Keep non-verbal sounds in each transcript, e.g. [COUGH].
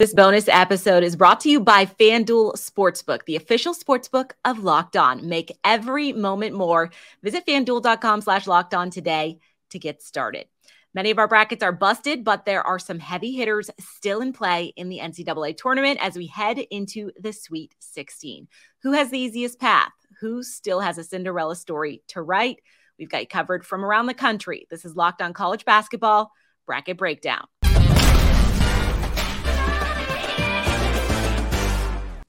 This bonus episode is brought to you by FanDuel Sportsbook, the official sportsbook of Locked On. Make every moment more. Visit fanduel.com slash locked on today to get started. Many of our brackets are busted, but there are some heavy hitters still in play in the NCAA tournament as we head into the Sweet 16. Who has the easiest path? Who still has a Cinderella story to write? We've got you covered from around the country. This is Locked On College Basketball Bracket Breakdown.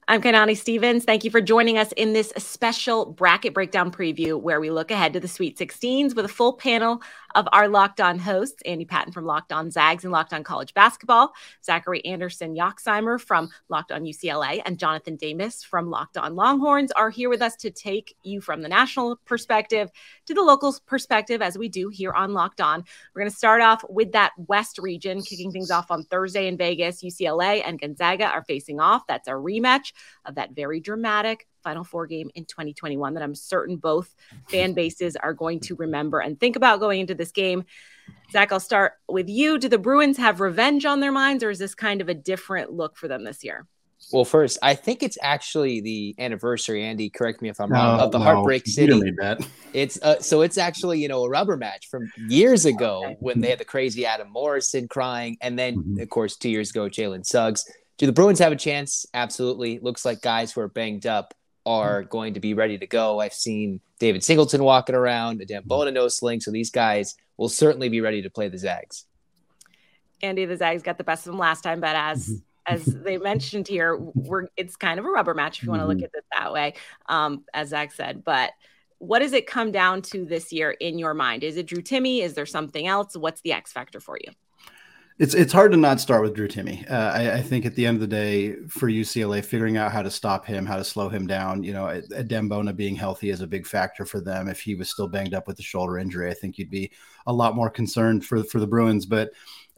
I'm Kainani Stevens. Thank you for joining us in this special bracket breakdown preview where we look ahead to the Sweet 16s with a full panel of our Locked On hosts, Andy Patton from Locked On Zags and Locked On College Basketball, Zachary Anderson Yoxheimer from Locked On UCLA, and Jonathan Davis from Locked On Longhorns are here with us to take you from the national perspective to the local perspective as we do here on Locked On. We're going to start off with that West region, kicking things off on Thursday in Vegas. UCLA and Gonzaga are facing off. That's a rematch of that very dramatic Final Four game in 2021 that I'm certain both fan bases are going to remember and think about going into this game. Zach, I'll start with you. Do the Bruins have revenge on their minds, or is this kind of a different look for them this year? Well, first, I think it's actually the anniversary. Andy, correct me if I'm no, wrong. Of the no, Heartbreak City. It's uh, so it's actually you know a rubber match from years ago okay. when they had the crazy Adam Morrison crying, and then mm-hmm. of course two years ago Jalen Suggs. Do the Bruins have a chance? Absolutely. Looks like guys who are banged up are mm-hmm. going to be ready to go. I've seen David Singleton walking around, Dan mm-hmm. Bona no sling, so these guys will certainly be ready to play the Zags. Andy, the Zags got the best of them last time, but as mm-hmm. as they [LAUGHS] mentioned here, we're it's kind of a rubber match if you want to look at it that way, um, as Zach said. But what does it come down to this year in your mind? Is it Drew Timme? Is there something else? What's the X factor for you? It's it's hard to not start with Drew Timme. Uh, I, I, think at the end of the day, for UCLA, figuring out how to stop him, how to slow him down, you know, Adem Bona being healthy is a big factor for them. If he was still banged up with the shoulder injury, I think you'd be a lot more concerned for for the Bruins. But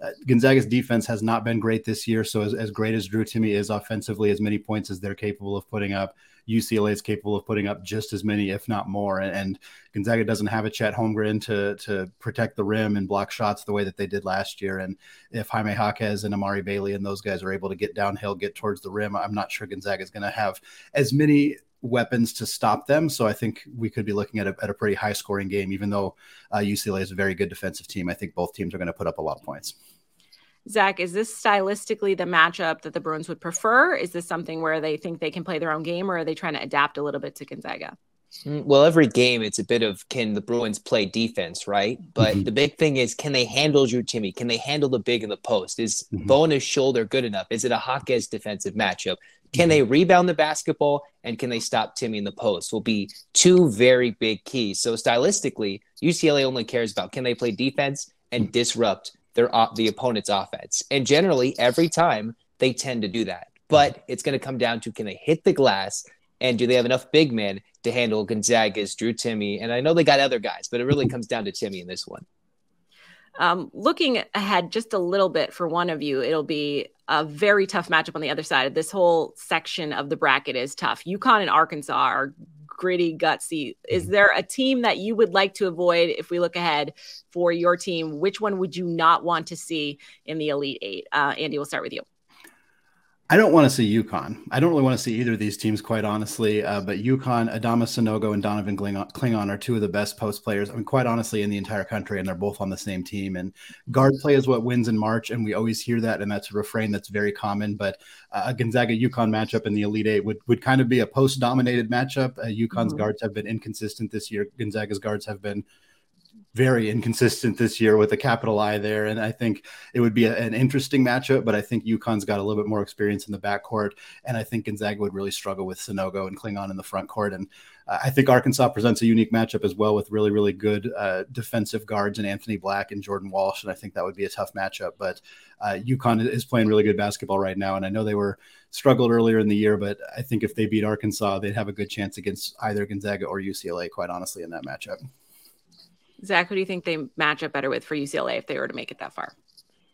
uh, Gonzaga's defense has not been great this year. So as, as great as Drew Timme is offensively, as many points as they're capable of putting up, UCLA is capable of putting up just as many, if not more. And, and Gonzaga doesn't have a Chet Holmgren to to protect the rim and block shots the way that they did last year. And if Jaime Jaquez and Amari Bailey and those guys are able to get downhill, get towards the rim, I'm not sure Gonzaga is going to have as many weapons to stop them. So I think we could be looking at a, at a pretty high scoring game, even though uh, UCLA is a very good defensive team. I think both teams are going to put up a lot of points. Zach, is this stylistically the matchup that the Bruins would prefer? Is this something where they think they can play their own game, or are they trying to adapt a little bit to Gonzaga? Mm, well, every game it's a bit of can the Bruins play defense, right? But mm-hmm. the big thing is can they handle Drew Timme? Can they handle the big in the post? Is mm-hmm. Bona's shoulder good enough? Is it a Jaquez defensive matchup? Can mm-hmm. they rebound the basketball and can they stop Timme in the post? Will be two very big keys. So stylistically, UCLA only cares about can they play defense and mm-hmm. disrupt their the opponent's offense. And generally, every time they tend to do that. But it's going to come down to can they hit the glass and do they have enough big men to handle Gonzaga's Drew Timme, And I know they got other guys, but it really comes down to Timme in this one. Um, looking ahead just a little bit for one of you, it'll be a very tough matchup on the other side. This whole section of the bracket is tough. UConn and Arkansas are gritty, gutsy. Is mm-hmm. there a team that you would like to avoid if we look ahead for your team? Which one would you not want to see in the Elite Eight? Uh, Andy, we'll start with you. I don't want to see UConn. I don't really want to see either of these teams, quite honestly. Uh, but UConn, Adama Sanogo, and Donovan Clingan are two of the best post players. I mean, quite honestly, in the entire country, and they're both on the same team. And guard play is what wins in March, and we always hear that, and that's a refrain that's very common. But uh, a Gonzaga UConn matchup in the Elite Eight would would kind of be a post dominated matchup. Uh, UConn's mm-hmm. guards have been inconsistent this year. Gonzaga's guards have been very inconsistent this year with a capital I there. And I think it would be a, an interesting matchup, but I think UConn's got a little bit more experience in the backcourt. And I think Gonzaga would really struggle with Sanogo and Clingan in the front court. And I think Arkansas presents a unique matchup as well with really, really good uh, defensive guards and Anthony Black and Jordan Walsh. And I think that would be a tough matchup. But uh, UConn is playing really good basketball right now. And I know they were struggled earlier in the year, but I think if they beat Arkansas, they'd have a good chance against either Gonzaga or UCLA, quite honestly, in that matchup. Zach, who do you think they match up better with for UCLA if they were to make it that far?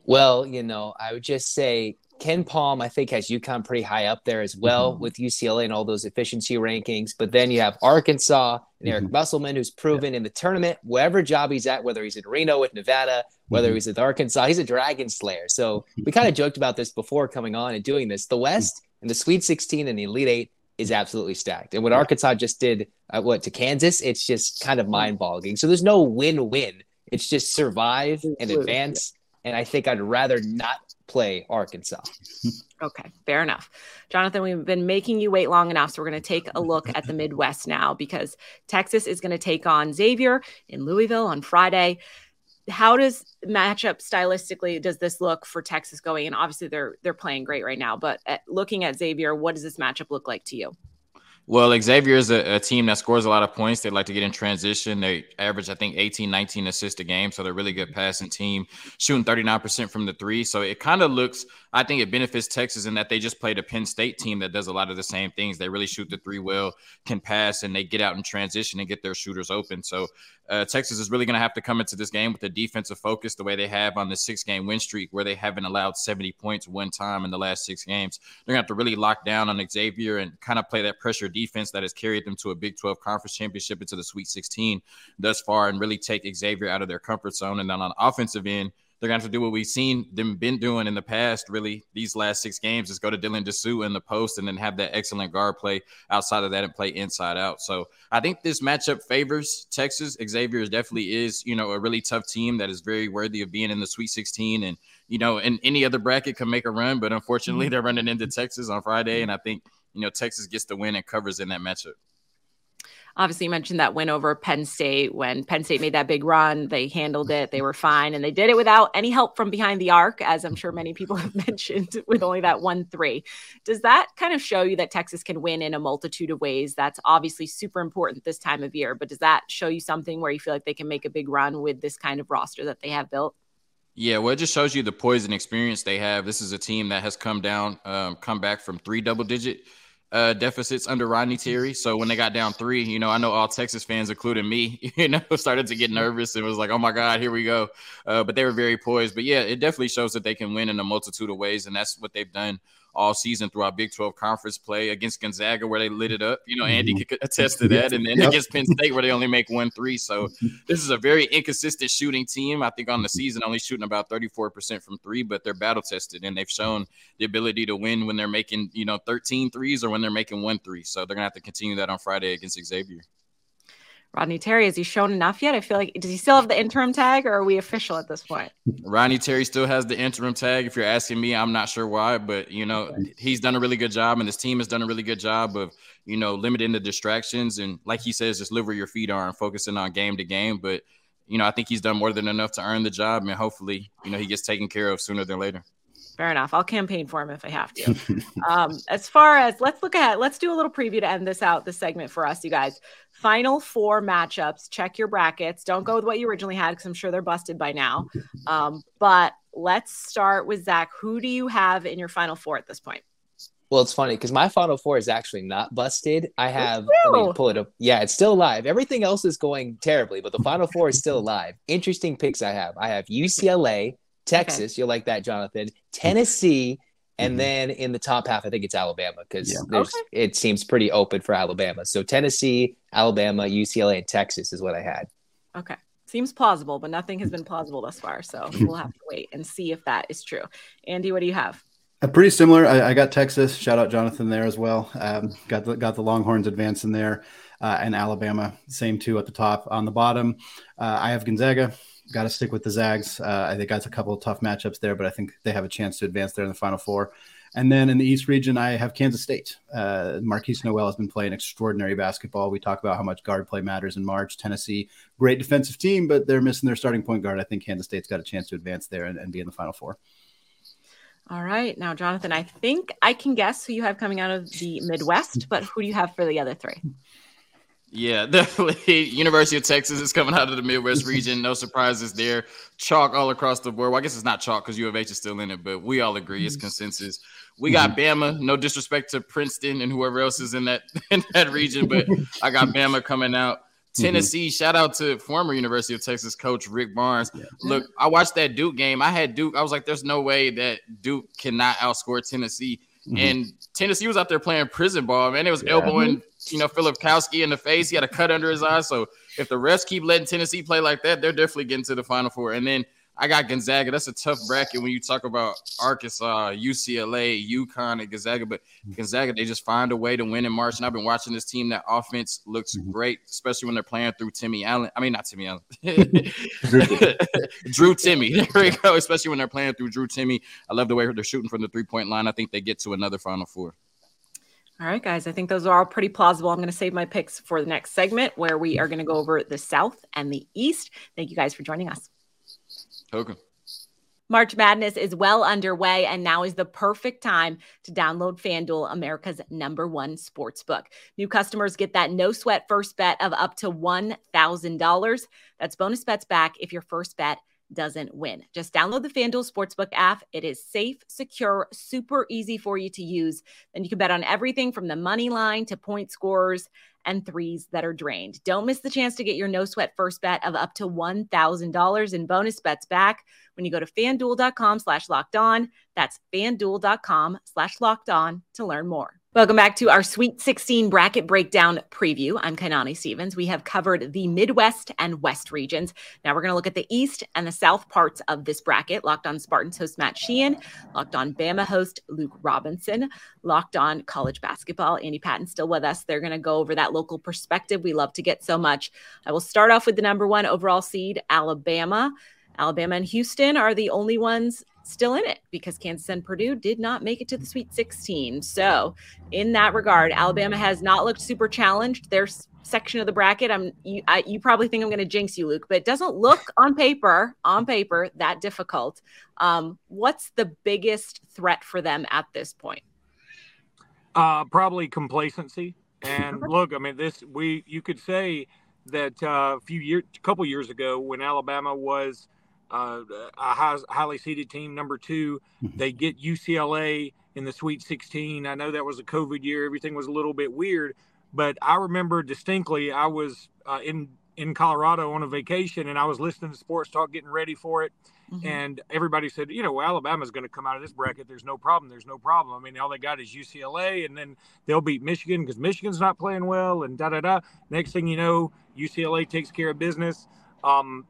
Well, you know, I would just say Ken Palm, I think, has UConn pretty high up there as well mm-hmm. with UCLA and all those efficiency rankings. But then you have Arkansas and Eric mm-hmm. Musselman, who's proven yeah. in the tournament, whatever job he's at, whether he's in Reno with Nevada, whether mm-hmm. he's at Arkansas, he's a dragon slayer. So we kind of [LAUGHS] joked about this before coming on and doing this. The West and the Sweet 16 and the Elite Eight is absolutely stacked. And what Arkansas just did, uh, what to Kansas, it's just kind of mind boggling. So there's no win win. It's just survive and advance. And I think I'd rather not play Arkansas. [LAUGHS] Okay, fair enough. Jonathan, we've been making you wait long enough. So we're going to take a look at the Midwest now because Texas is going to take on Xavier in Louisville on Friday. How does matchup stylistically does this look for Texas going? And obviously they're they're playing great right now, but at, looking at Xavier, what does this matchup look like to you? Well, Xavier is a, a, team that scores a lot of points. They like to get in transition. They average, I think, 18, 19 assists a game. So they're a really good passing team, shooting 39% from the three. So it kind of looks, I think it benefits Texas in that they just played a Penn State team that does a lot of the same things. They really shoot the three well, can pass, and they get out in transition and get their shooters open. So uh, Texas is really going to have to come into this game with a defensive focus the way they have on the six game win streak, where they haven't allowed 70 points one time in the last six games. They're going to have to really lock down on Xavier and kind of play that pressure defense that has carried them to a Big 12 conference championship into the Sweet 16 thus far and really take Xavier out of their comfort zone. And then on offensive end, they're going to have to do what we've seen them been doing in the past, really, these last six games is go to Dylan Disu in the post and then have that excellent guard play outside of that and play inside out. So I think this matchup favors Texas. Xavier definitely is, you know, a really tough team that is very worthy of being in the Sweet 16. And, you know, in any other bracket can make a run, but unfortunately, mm-hmm. they're running into Texas on Friday. And I think, you know, Texas gets the win and covers in that matchup. Obviously, you mentioned that win over Penn State when Penn State made that big run. They handled it, they were fine, and they did it without any help from behind the arc, as I'm sure many people [LAUGHS] have mentioned, with only that one three. Does that kind of show you that Texas can win in a multitude of ways? That's obviously super important this time of year, but does that show you something where you feel like they can make a big run with this kind of roster that they have built? Yeah, well, it just shows you the poison experience they have. This is a team that has come down, um, come back from three double digit uh, deficits under Rodney Terry. So when they got down three, you know, I know all Texas fans, including me, [LAUGHS] you know, [LAUGHS] started to get nervous and was like, oh my God, here we go. Uh, but they were very poised. But yeah, it definitely shows that they can win in a multitude of ways. And that's what they've done all season throughout Big 12 conference play against Gonzaga, where they lit it up. You know, Andy mm-hmm. could attest to that. And then yep. against Penn State, where they only make one three. So [LAUGHS] this is a very inconsistent shooting team. I think on the season, only shooting about 34% from three, but they're battle tested and they've shown the ability to win when they're making, you know, 13 threes or when they're making one three. So they're going to have to continue that on Friday against Xavier. Rodney Terry, has he shown enough yet? I feel like does he still have the interim tag or are we official at this point? Rodney Terry still has the interim tag. If you're asking me, I'm not sure why, but you know, he's done a really good job and his team has done a really good job of, you know, limiting the distractions and like he says, just live where your feet are and focusing on game to game. But you know, I think he's done more than enough to earn the job and hopefully, you know, he gets taken care of sooner than later. Fair enough. I'll campaign for him if I have to. [LAUGHS] um, as far as let's look at, let's do a little preview to end this out, this segment for us, you guys. Final four matchups. Check your brackets. Don't go with what you originally had because I'm sure they're busted by now. Um, but let's start with Zach. Who do you have in your final four at this point? Well, it's funny because my final four is actually not busted. I have let me pull it up. Yeah, it's still alive. Everything else is going terribly, but the final four is still alive. Interesting picks I have. I have UCLA, Texas, okay. you'll like that, Jonathan. Tennessee, and mm-hmm. then in the top half, I think it's Alabama because yeah. okay. it seems pretty open for Alabama. So Tennessee, Alabama, UCLA, and Texas is what I had. Okay. Seems plausible, but nothing has been plausible thus far. So [LAUGHS] we'll have to wait and see if that is true. Andy, what do you have? Uh, pretty similar. I, I, got Texas. Shout out Jonathan there as well. Um, got the got the Longhorns advancing there, uh, and Alabama same two at the top. On the bottom, uh, I have Gonzaga got to stick with the Zags. Uh, I think that's a couple of tough matchups there, but I think they have a chance to advance there in the Final Four. And then in the East region, I have Kansas State. Uh, Markquis Nowell has been playing extraordinary basketball. We talk about how much guard play matters in March. Tennessee, great defensive team, but they're missing their starting point guard. I think Kansas State's got a chance to advance there and, and be in the Final Four. All right. Now, Jonathan, I think I can guess who you have coming out of the Midwest, but who do you have for the other three? Yeah, [LAUGHS] definitely. University of Texas is coming out of the Midwest [LAUGHS] region. No surprises there. Chalk all across the board. Well, I guess it's not chalk because U of H is still in it, but we all agree it's mm-hmm. consensus. We got mm-hmm. Bama. No disrespect to Princeton and whoever else is in that [LAUGHS] in that region, but I got Bama coming out. Tennessee, mm-hmm. shout out to former University of Texas coach Rick Barnes. Yeah. Look, I watched that Duke game. I had Duke. I was like, there's no way that Duke cannot outscore Tennessee. Mm-hmm. And Tennessee was out there playing prison ball, man. It was yeah. elbowing, you know, Filipowski in the face. He had a cut under his eye. So if the refs keep letting Tennessee play like that, they're definitely getting to the Final Four. And then I got Gonzaga. That's a tough bracket when you talk about Arkansas, UCLA, UConn, and Gonzaga. But Gonzaga, they just find a way to win in March. And I've been watching this team. That offense looks mm-hmm. great, especially when they're playing through Timmy Allen. I mean, not Timmy Allen, Drew Timme. [LAUGHS] There we go. Especially when they're playing through Drew Timme. I love the way they're shooting from the three point line. I think they get to another Final Four. All right, guys. I think those are all pretty plausible. I'm going to save my picks for the next segment where we are going to go over the South and the East. Thank you guys for joining us. Okay. March Madness is well underway, and now is the perfect time to download FanDuel, America's number one sports book. New customers get that no sweat first bet of up to $1,000. That's bonus bets back if your first bet doesn't win. Just download the FanDuel Sportsbook app. It is safe, secure, super easy for you to use. And you can bet on everything from the money line to point scores and threes that are drained. Don't miss the chance to get your no sweat first bet of up to $1,000 in bonus bets back when you go to fanduel.com slash locked on. That's fanduel.com slash locked on to learn more. Welcome back to our Sweet 16 bracket breakdown preview. I'm Kainani Stevens. We have covered the Midwest and West regions. Now we're going to look at the East and the South parts of this bracket. Locked on Spartans host Matt Sheehan, locked on Bama host Luke Robinson, locked on college basketball. Andy Patton still with us. They're going to go over that local perspective we love to get so much. I will start off with the number one overall seed, Alabama. Alabama and Houston are the only ones still in it because Kansas and Purdue did not make it to the Sweet 16. So, in that regard, Alabama has not looked super challenged. Their section of the bracket, I'm you, I, you probably think I'm going to jinx you, Luke, but it doesn't look on paper on paper that difficult. Um, what's the biggest threat for them at this point? Uh, probably complacency. And [LAUGHS] look, I mean, this we you could say that uh, a few years, a couple years ago, when Alabama was uh, a high, highly seeded team, number two. Mm-hmm. They get UCLA in the Sweet 16. I know that was a COVID year; everything was a little bit weird, but I remember distinctly. I was uh, in in Colorado on a vacation, and I was listening to sports talk, getting ready for it. Mm-hmm. And everybody said, you know, well, Alabama's going to come out of this bracket. There's no problem. There's no problem. I mean, all they got is UCLA, and then they'll beat Michigan because Michigan's not playing well, and da da da. Next thing you know, UCLA takes care of business. Um,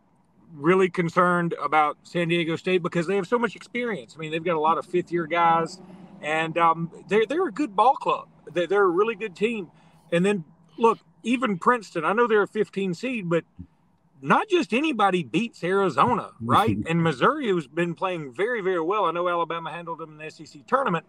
really concerned about San Diego State because they have so much experience. I mean, they've got a lot of fifth year guys, and um, they're they're a good ball club. They're, they're a really good team. And then look, even Princeton. I know they're a 15 seed, but not just anybody beats Arizona, [LAUGHS] right? and Missouri has been playing very, very well. I know Alabama handled them in the SEC tournament,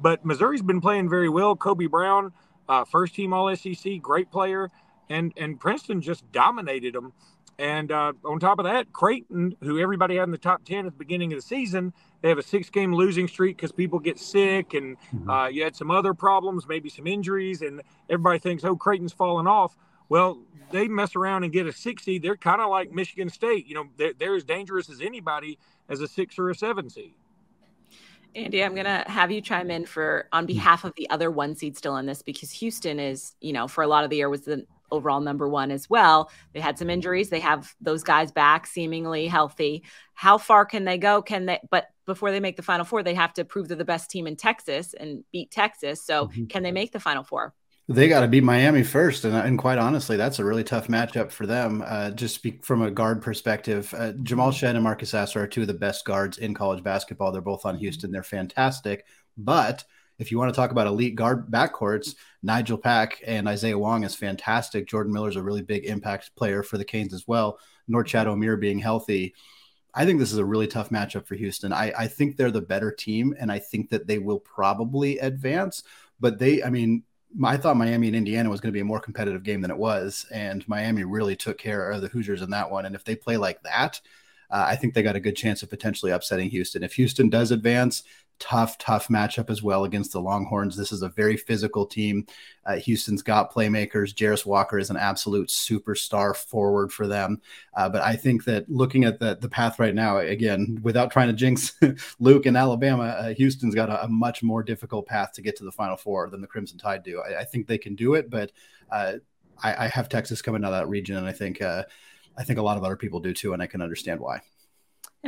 but Missouri's been playing very well. Kobe Brown, uh, first team All SEC, great player, and and Princeton just dominated them. And uh, on top of that, Creighton, who everybody had in the top 10 at the beginning of the season, they have a six game losing streak because people get sick and mm-hmm. uh, you had some other problems, maybe some injuries, and everybody thinks, oh, Creighton's falling off. Well, they mess around and get a six seed. They're kind of like Michigan State. You know, they're, they're as dangerous as anybody as a six or a seven seed. Andy, I'm gonna have you chime in for on behalf of the other one seed still in this because Houston is, you know, for a lot of the year was the overall number one as well. They had some injuries. They have those guys back, seemingly healthy. How far can they go? Can they? But before they make the final four, they have to prove they're the best team in Texas and beat Texas. So mm-hmm. can they make the final four? They got to beat Miami first, and, and quite honestly, that's a really tough matchup for them. Uh, just from a guard perspective, uh, Jamal Shead and Marcus Sasser are two of the best guards in college basketball. They're both on Houston. They're fantastic, but if you want to talk about elite guard backcourts, Nigel Pack and Isaiah Wong is fantastic. Jordan Miller is a really big impact player for the Canes as well. Norchad Omier being healthy. I think this is a really tough matchup for Houston. I, I think they're the better team, and I think that they will probably advance. But they, I mean, I thought Miami and Indiana was going to be a more competitive game than it was, and Miami really took care of the Hoosiers in that one. And if they play like that, uh, I think they got a good chance of potentially upsetting Houston. If Houston does advance, tough, tough matchup as well against the Longhorns. This is a very physical team. Uh, Houston's got playmakers. Jarace Walker is an absolute superstar forward for them. Uh, but I think that looking at the, the path right now, again, without trying to jinx [LAUGHS] Luke and Alabama, uh, Houston's got a, a, much more difficult path to get to the Final Four than the Crimson Tide do. I, I think they can do it, but uh, I, I, have Texas coming out of that region, and I think uh, I think a lot of other people do too, and I can understand why.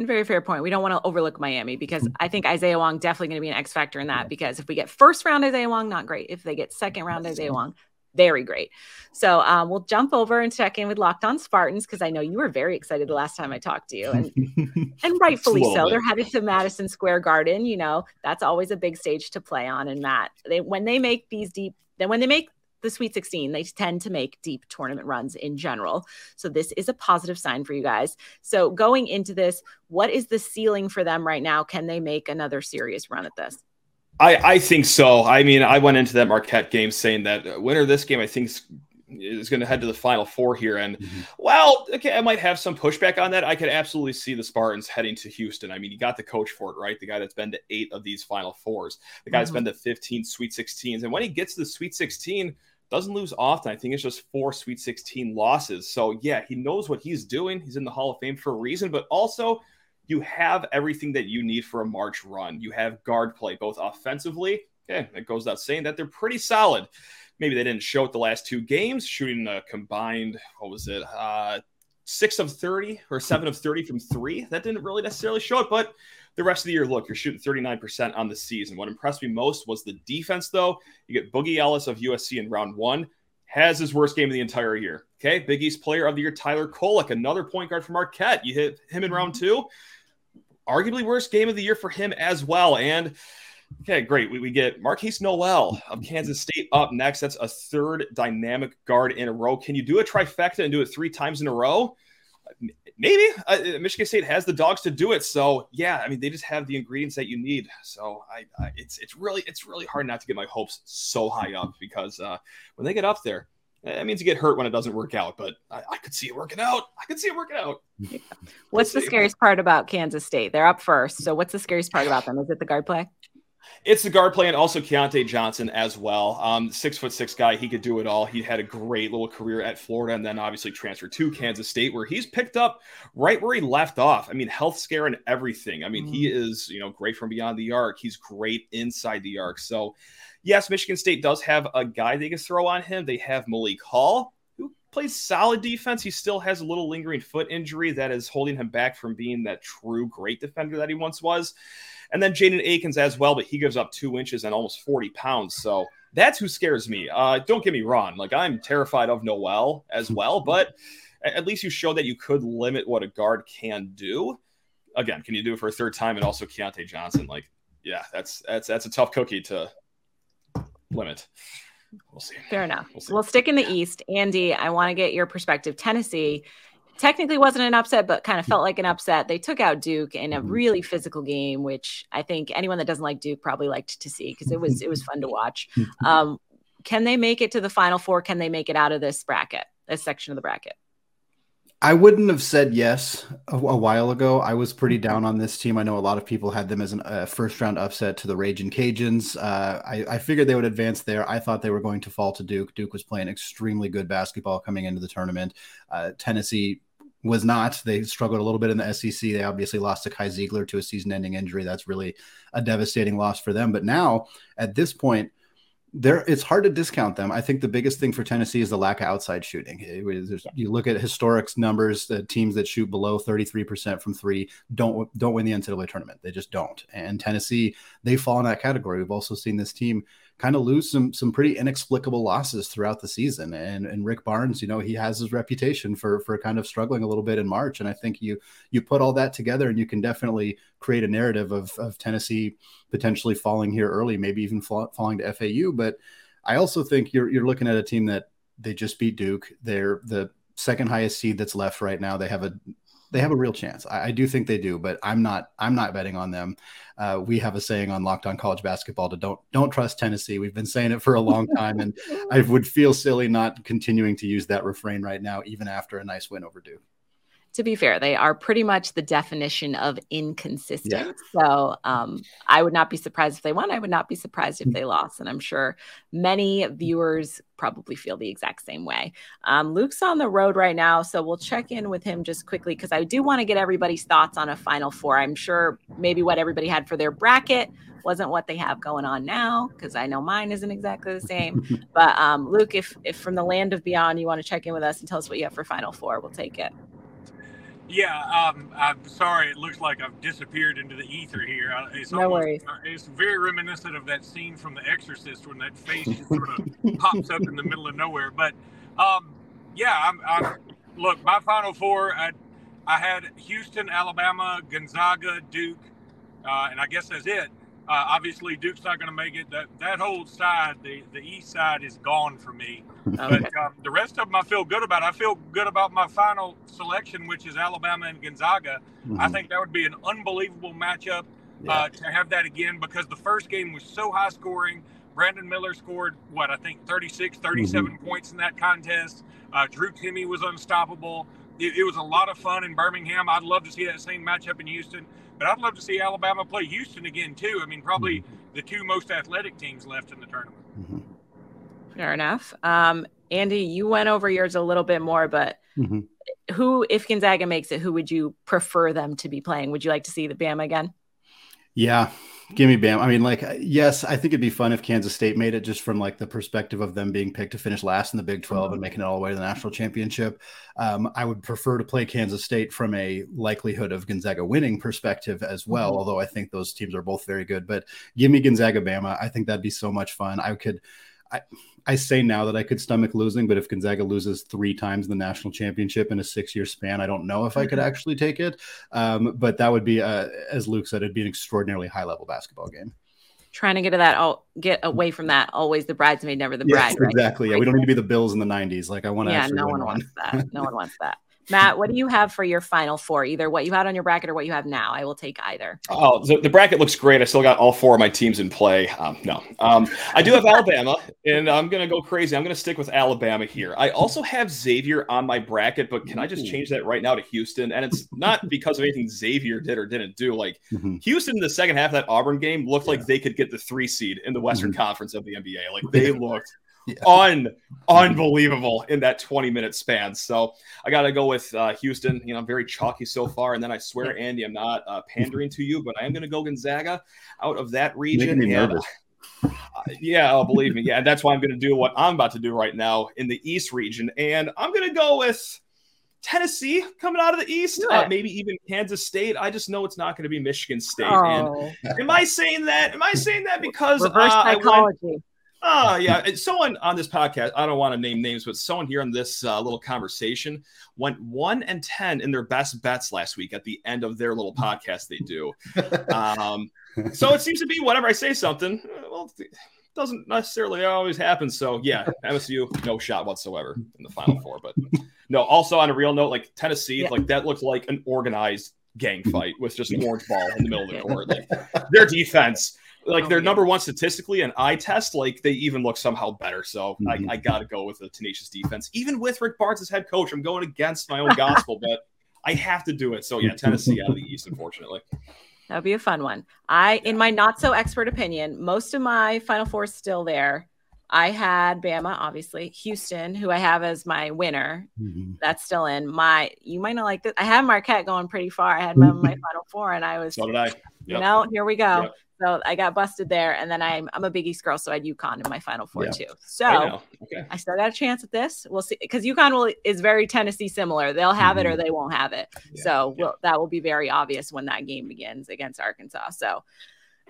And very fair point. We don't want to overlook Miami because I think Isaiah Wong definitely going to be an X factor in that. Because if we get first round Isaiah Wong, not great. If they get second round Isaiah Wong, very great. So um, we'll jump over and check in with Locked On Spartans because I know you were very excited the last time I talked to you, and [LAUGHS] and rightfully so. They're headed to Madison Square Garden. You know that's always a big stage to play on. And Matt, they when they make these deep, then when they make the Sweet 16, they tend to make deep tournament runs in general. So this is a positive sign for you guys. So going into this, what is the ceiling for them right now? Can they make another serious run at this? I, I think so. I mean, I went into that Marquette game saying that winner of this game, I think, is going to head to the final four here. And mm-hmm. well, okay, I might have some pushback on that. I could absolutely see the Spartans heading to Houston. I mean, you got the coach for it, right? The guy that's been to eight of these final fours, the guy mm-hmm. that's been to 15 Sweet 16s. And when he gets to the Sweet 16, doesn't lose often. I think it's just four Sweet 16 losses. So, yeah, he knows what he's doing. He's in the Hall of Fame for a reason, but also you have everything that you need for a March run. You have guard play, both offensively. Okay, it goes without saying that they're pretty solid. Maybe they didn't show it the last two games, shooting a combined, what was it, uh, six of 30 or seven of 30 from three. That didn't really necessarily show it, but the rest of the year, look, you're shooting 39% on the season. What impressed me most was the defense, though. You get Boogie Ellis of USC in round one, has his worst game of the entire year. Okay, Big East Player of the Year, Tyler Kolek, another point guard from Marquette. You hit him in round mm-hmm. two. Arguably worst game of the year for him as well. And okay, great. We, we get Markquis Nowell of Kansas State up next. That's a third dynamic guard in a row. Can you do a trifecta and do it three times in a row? Maybe uh, Michigan State has the dogs to do it. So yeah, I mean they just have the ingredients that you need. So I, I it's it's really it's really hard not to get my hopes so high up because uh, when they get up there, that means you get hurt when it doesn't work out. But I, I could see it working out. I could see it working out. Yeah. [LAUGHS] What's the scariest part about Kansas State? They're up first. So what's the scariest part about them? Is it the guard play? It's the guard play and also Keyontae Johnson as well. Um, six foot six guy, he could do it all. He had a great little career at Florida and then obviously transferred to Kansas State, where he's picked up right where he left off. I mean, health scare and everything. I mean, mm-hmm. he is you know great from beyond the arc. He's great inside the arc. So, yes, Michigan State does have a guy they can throw on him. They have Malik Hall, who plays solid defense. He still has a little lingering foot injury that is holding him back from being that true great defender that he once was. And then Jaden Akins as well, but he gives up two inches and almost 40 pounds. So that's who scares me. Uh, don't get me wrong. Like I'm terrified of Nowell as well, [LAUGHS] but at least you showed that you could limit what a guard can do. Again, can you do it for a third time? And also Keyontae Johnson. Like, yeah, that's that's that's a tough cookie to limit. We'll see. Fair enough. We'll, we'll stick in the East. Andy, I want to get your perspective. Tennessee technically wasn't an upset, but kind of felt like an upset. They took out Duke in a mm-hmm. really physical game, which I think anyone that doesn't like Duke probably liked to see because it was it was fun to watch. Um, can they make it to the Final Four? Can they make it out of this bracket, this section of the bracket? I wouldn't have said yes a, a, while ago. I was pretty down on this team. I know a lot of people had them as a uh, first round upset to the Raging Cajuns. Uh, I, I, figured they would advance there. I thought they were going to fall to Duke. Duke was playing extremely good basketball coming into the tournament. Uh, Tennessee was not. They struggled a little bit in the SEC. They obviously lost to Kai Zeigler to a season-ending injury. That's really a devastating loss for them. But now, at this point, there it's hard to discount them. I think the biggest thing for Tennessee is the lack of outside shooting. You look at historic numbers, the teams that shoot below 33% from three don't don't win the NCAA tournament. They just don't. And Tennessee, they fall in that category. We've also seen this team kind of lose some some pretty inexplicable losses throughout the season. And and Rick Barnes, you know, he has his reputation for for kind of struggling a little bit in March. And I think you you put all that together, and you can definitely create a narrative of of Tennessee potentially falling here early, maybe even fall, falling to FAU. But I also think you're you're looking at a team that they just beat Duke. They're the second highest seed that's left right now. They have a they have a real chance. I, I, do think they do, but I'm not. I'm not betting on them. Uh, we have a saying on Locked On College Basketball to don't don't trust Tennessee. We've been saying it for a long time, and [LAUGHS] I would feel silly not continuing to use that refrain right now, even after a nice win over Duke. To be fair, they are pretty much the definition of inconsistent. Yeah. So um, I would not be surprised if they won. I would not be surprised if they lost. And I'm sure many viewers probably feel the exact same way. Um, Luke's on the road right now. So we'll check in with him just quickly because I do want to get everybody's thoughts on a final four. I'm sure maybe what everybody had for their bracket wasn't what they have going on now because I know mine isn't exactly the same. [LAUGHS] but um, Luke, if if from the land of beyond you want to check in with us and tell us what you have for Final Four, we'll take it. Yeah, um, I'm sorry. It looks like I've disappeared into the ether here. It's no almost, worries. Uh, it's very reminiscent of that scene from The Exorcist when that face just sort of pops up in the middle of nowhere. But um, yeah, I'm, I'm, look. My Final Four, I, I had Houston, Alabama, Gonzaga, Duke, uh, and I guess that's it. Uh, obviously, Duke's not going to make it. That that whole side, the the east side, is gone for me. Okay. [LAUGHS] But um, the rest of them, I feel good about. I feel good about my final selection, which is Alabama and Gonzaga. Mm-hmm. I think that would be an unbelievable matchup yeah. uh, to have that again because the first game was so high scoring. Brandon Miller scored what I think 36, 37 mm-hmm. points in that contest. Uh, Drew Timme was unstoppable. It, it was a lot of fun in Birmingham. I'd love to see that same matchup in Houston. But I'd love to see Alabama play Houston again too. I mean, probably mm-hmm. the two most athletic teams left in the tournament. Mm-hmm. Fair enough. Um, Andy, you went over yours a little bit more, but mm-hmm. who, if Gonzaga makes it, who would you prefer them to be playing? Would you like to see the Bama again? Yeah, Give me Bam. I mean, like, yes, I think it'd be fun if Kansas State made it just from like the perspective of them being picked to finish last in the Big 12 and making it all the way to the national championship. Um, I would prefer to play Kansas State from a likelihood of Gonzaga winning perspective as well, mm-hmm. although I think those teams are both very good. But give me Gonzaga Bama. I think that'd be so much fun. I could, I, I say now that I could stomach losing, but if Gonzaga loses three times the national championship in a six year span, I don't know if I could mm-hmm. actually take it. Um, but that would be, uh, as Luke said, it'd be an extraordinarily high level basketball game. Trying to get to that, all get away from that. Always the bridesmaid, never the bride. Yes, exactly. Right? Yeah, we don't need to be the Bills in the '90s. Like I want to. Yeah, no one wants that. No one wants that. [LAUGHS] Matt, what do you have for your final four? Either what you had on your bracket or what you have now. I will take either. Oh, the, the bracket looks great. I still got all four of my teams in play. Um, no, um, I do have Alabama, and I'm going to go crazy. I'm going to stick with Alabama here. I also have Xavier on my bracket, but can I just change that right now to Houston? And it's not because of anything Xavier did or didn't do. Like mm-hmm. Houston in the second half of that Auburn game looked like they could get the three seed in the Western mm-hmm. Conference of the NBA. Like they looked yeah. un unbelievable in that 20 minute span. So I got to go with uh, Houston. You know, I'm very chalky so far. And then I swear, Andy, I'm not uh, pandering to you, but I am going to go Gonzaga out of that region. And, uh, yeah, oh, believe me. Yeah, that's why I'm going to do what I'm about to do right now in the East region. And I'm going to go with Tennessee coming out of the East, uh, maybe even Kansas State. I just know it's not going to be Michigan State. Oh. And am I saying that? Am I saying that because reverse uh, psychology? Oh yeah, someone on this podcast. I don't want to name names, but someone here in this uh, little conversation went one and ten in their best bets last week at the end of their little podcast they do. [LAUGHS] Um, so it seems to be whenever I say something, well, it doesn't necessarily always happen. So yeah, MSU no shot whatsoever in the Final Four. But no, also on a real note, like Tennessee, yeah. like that looked like an organized gang fight with just an orange ball in the middle of the [LAUGHS] court. Like their defense like oh, they're yeah. number one statistically and eye test, like they even look somehow better. So mm-hmm. I, I got to go with the tenacious defense, even with Rick Barnes as head coach. I'm going against my own gospel, but I have to do it. So yeah, Tennessee out of the East, unfortunately. That'd be a fun one. I, in my not so expert opinion, most of my Final Four is still there. I had Bama, obviously, Houston, who I have as my winner. Mm-hmm. That's still in my. You might not like this. I had Marquette going pretty far. I had my, my [LAUGHS] Final Four, and I was. So did I. Yep. You know, here we go. Yep. So I got busted there, and then I'm I'm a Big East girl, so I had UConn in my Final Four yeah. too. So I, okay. I, still got a chance at this. We'll see because UConn will is very Tennessee similar. They'll have mm-hmm. it or mm-hmm. they won't have it. Yeah. So yeah. We'll, that will be very obvious when that game begins against Arkansas. So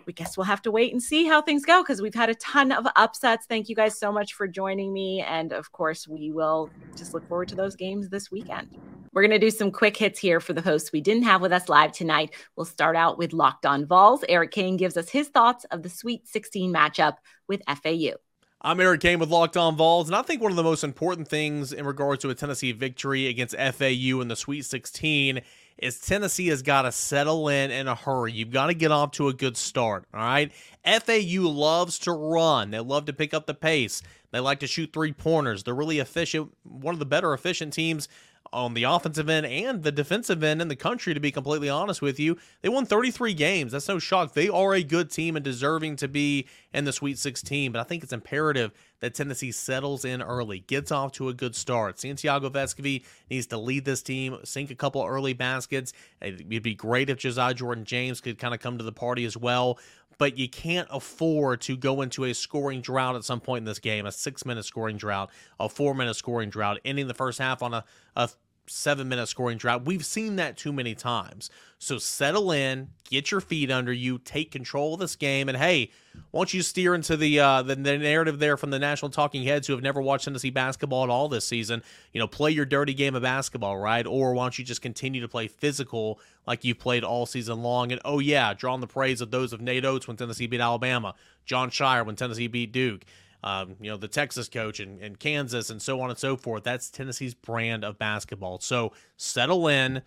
we guess we'll have to wait and see how things go because we've had a ton of upsets. Thank you guys so much for joining me. And of course, we will just look forward to those games this weekend. We're going to do some quick hits here for the hosts we didn't have with us live tonight. We'll start out with Locked On Vols. Eric Kane gives us his thoughts of the Sweet 16 matchup with FAU. I'm Eric Kane with Locked On Vols, and I think one of the most important things in regards to a Tennessee victory against FAU in the Sweet 16 is Tennessee has got to settle in in a hurry. You've got to get off to a good start, all right? FAU loves to run. They love to pick up the pace. They like to shoot three pointers. They're really efficient, one of the better efficient teams on the offensive end and the defensive end in the country, to be completely honest with you. They won 33 games. That's no shock. They are a good team and deserving to be in the Sweet 16. But I think it's imperative that Tennessee settles in early, gets off to a good start. Santiago Vescovi needs to lead this team, sink a couple early baskets. It'd be great if Josiah Jordan James could kind of come to the party as well but you can't afford to go into a scoring drought at some point in this game a six minute scoring drought, a four minute scoring drought, ending the first half on a, a seven minute scoring drought. We've seen that too many times. So settle in, get your feet under you, take control of this game, and hey, won't you steer into the, uh, the the narrative there from the national talking heads who have never watched Tennessee basketball at all this season? You know, play your dirty game of basketball, right? Or why don't you just continue to play physical like you've played all season long? And oh yeah, drawing the praise of those of Nate Oats when Tennessee beat Alabama, Jon Scheyer when Tennessee beat Duke um, you know, the Texas coach and, and Kansas and so on and so forth. That's Tennessee's brand of basketball. So settle in,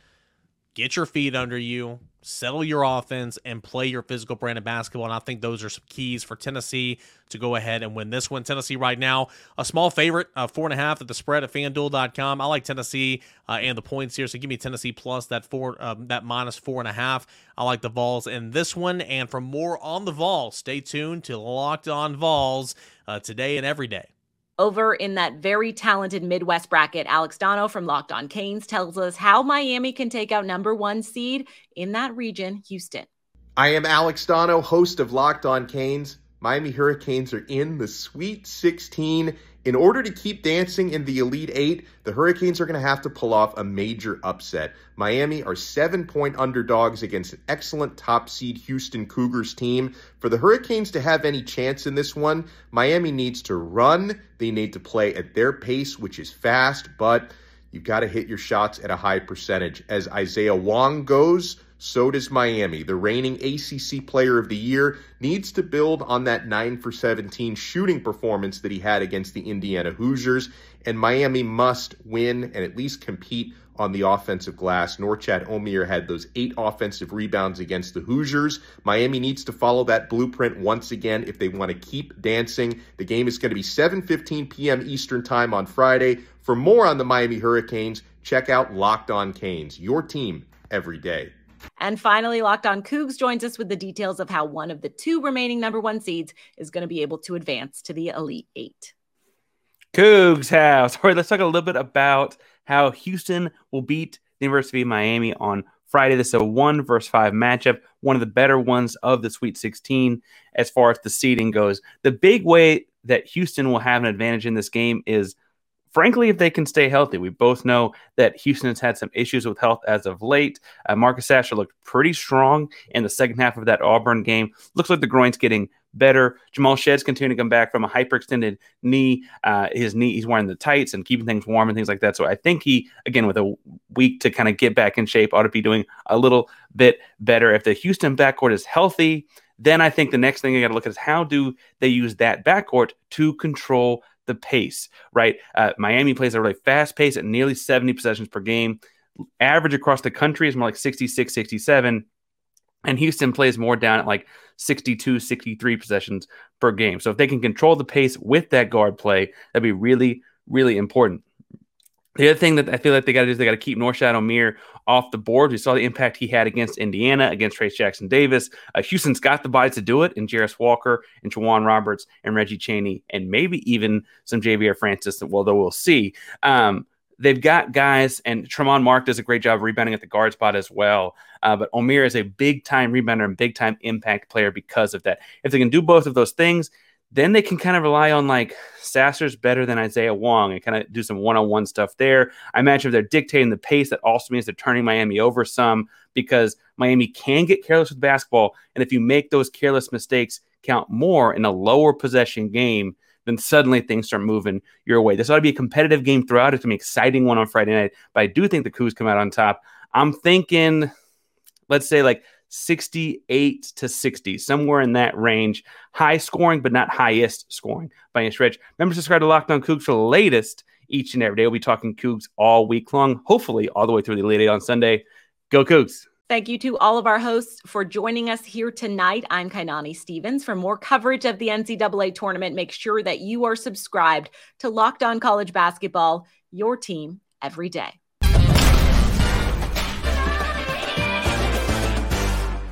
get your feet under you, settle your offense, and play your physical brand of basketball. And I think those are some keys for Tennessee to go ahead and win this one. Tennessee right now, a small favorite, uh, four and a half at the spread at FanDuel.com. I like Tennessee uh, and the points here, so give me Tennessee plus that four, um, that minus four and a half. I like the Vols in this one. And for more on the Vols, stay tuned to Locked On Vols uh, today and every day. Over in that very talented Midwest bracket, Alex Dono from Locked On Canes tells us how Miami can take out number one seed in that region, Houston. I am Alex Dono, host of Locked On Canes. Miami Hurricanes are in the Sweet 16 in order to keep dancing in the Elite Eight, the Hurricanes are going to have to pull off a major upset. Miami are seven point underdogs against an excellent top seed Houston Cougars team. For the Hurricanes to have any chance in this one, Miami needs to run. They need to play at their pace, which is fast, but you've got to hit your shots at a high percentage. As Isaiah Wong goes, so does Miami. The reigning ACC player of the year needs to build on that 9 for 17 shooting performance that he had against the Indiana Hoosiers, and Miami must win and at least compete on the offensive glass. Norchad Omier had those eight offensive rebounds against the Hoosiers. Miami needs to follow that blueprint once again if they want to keep dancing. The game is going to be 7:15 p.m. Eastern Time on Friday. For more on the Miami Hurricanes, check out Locked On Canes, your team every day. And finally, Locked On Cougs joins us with the details of how one of the two remaining number one seeds is going to be able to advance to the Elite Eight. Cougs house. [LAUGHS] All right, let's talk a little bit about how Houston will beat the University of Miami on Friday. This is a one versus five matchup, one of the better ones of the Sweet 16 as far as the seeding goes. The big way that Houston will have an advantage in this game is frankly, if they can stay healthy, we both know that Houston has had some issues with health as of late. Uh, Marcus Sasser looked pretty strong in the second half of that Auburn game. Looks like the groin's getting better. Jamal Shead's continuing to come back from a hyperextended knee. Uh, his knee, he's wearing the tights and keeping things warm and things like that. So I think he, again, with a week to kind of get back in shape, ought to be doing a little bit better. If the Houston backcourt is healthy, then I think the next thing you got to look at is how do they use that backcourt to control the pace, right? Uh, Miami plays a really fast pace at nearly 70 possessions per game. Average across the country is more like 66, 67. And Houston plays more down at like 62, 63 possessions per game. So if they can control the pace with that guard play, that'd be really, really important. The other thing that I feel like they got to do is they got to keep Norchad Omier off the board. We saw the impact he had against Indiana, against Trayce Jackson Davis. Uh, Houston's got the bodies to do it and Jarace Walker and J'Wan Roberts and Reggie Chaney and maybe even some Ja'Vier Francis, well, though we'll see. Um, they've got guys, and Tramon Mark does a great job rebounding at the guard spot as well. Uh, but Omier is a big time rebounder and big time impact player because of that. If they can do both of those things, then they can kind of rely on like Sasser's better than Isaiah Wong and kind of do some one on one stuff there. I imagine if they're dictating the pace, that also means they're turning Miami over some because Miami can get careless with basketball. And if you make those careless mistakes count more in a lower possession game, then suddenly things start moving your way. This ought to be a competitive game throughout. It's going to be an exciting one on Friday night. But I do think the Cougs come out on top. I'm thinking, let's say like 68 to 60, somewhere in that range. High scoring, but not highest scoring by any stretch. Remember to subscribe to Locked On Cougs for the latest each and every day. We'll be talking Cougs all week long, hopefully all the way through the Elite Eight on Sunday. Go Cougs. Thank you to all of our hosts for joining us here tonight. I'm Kainani Stevens. For more coverage of the NCAA tournament, make sure that you are subscribed to Locked On College Basketball, your team every day.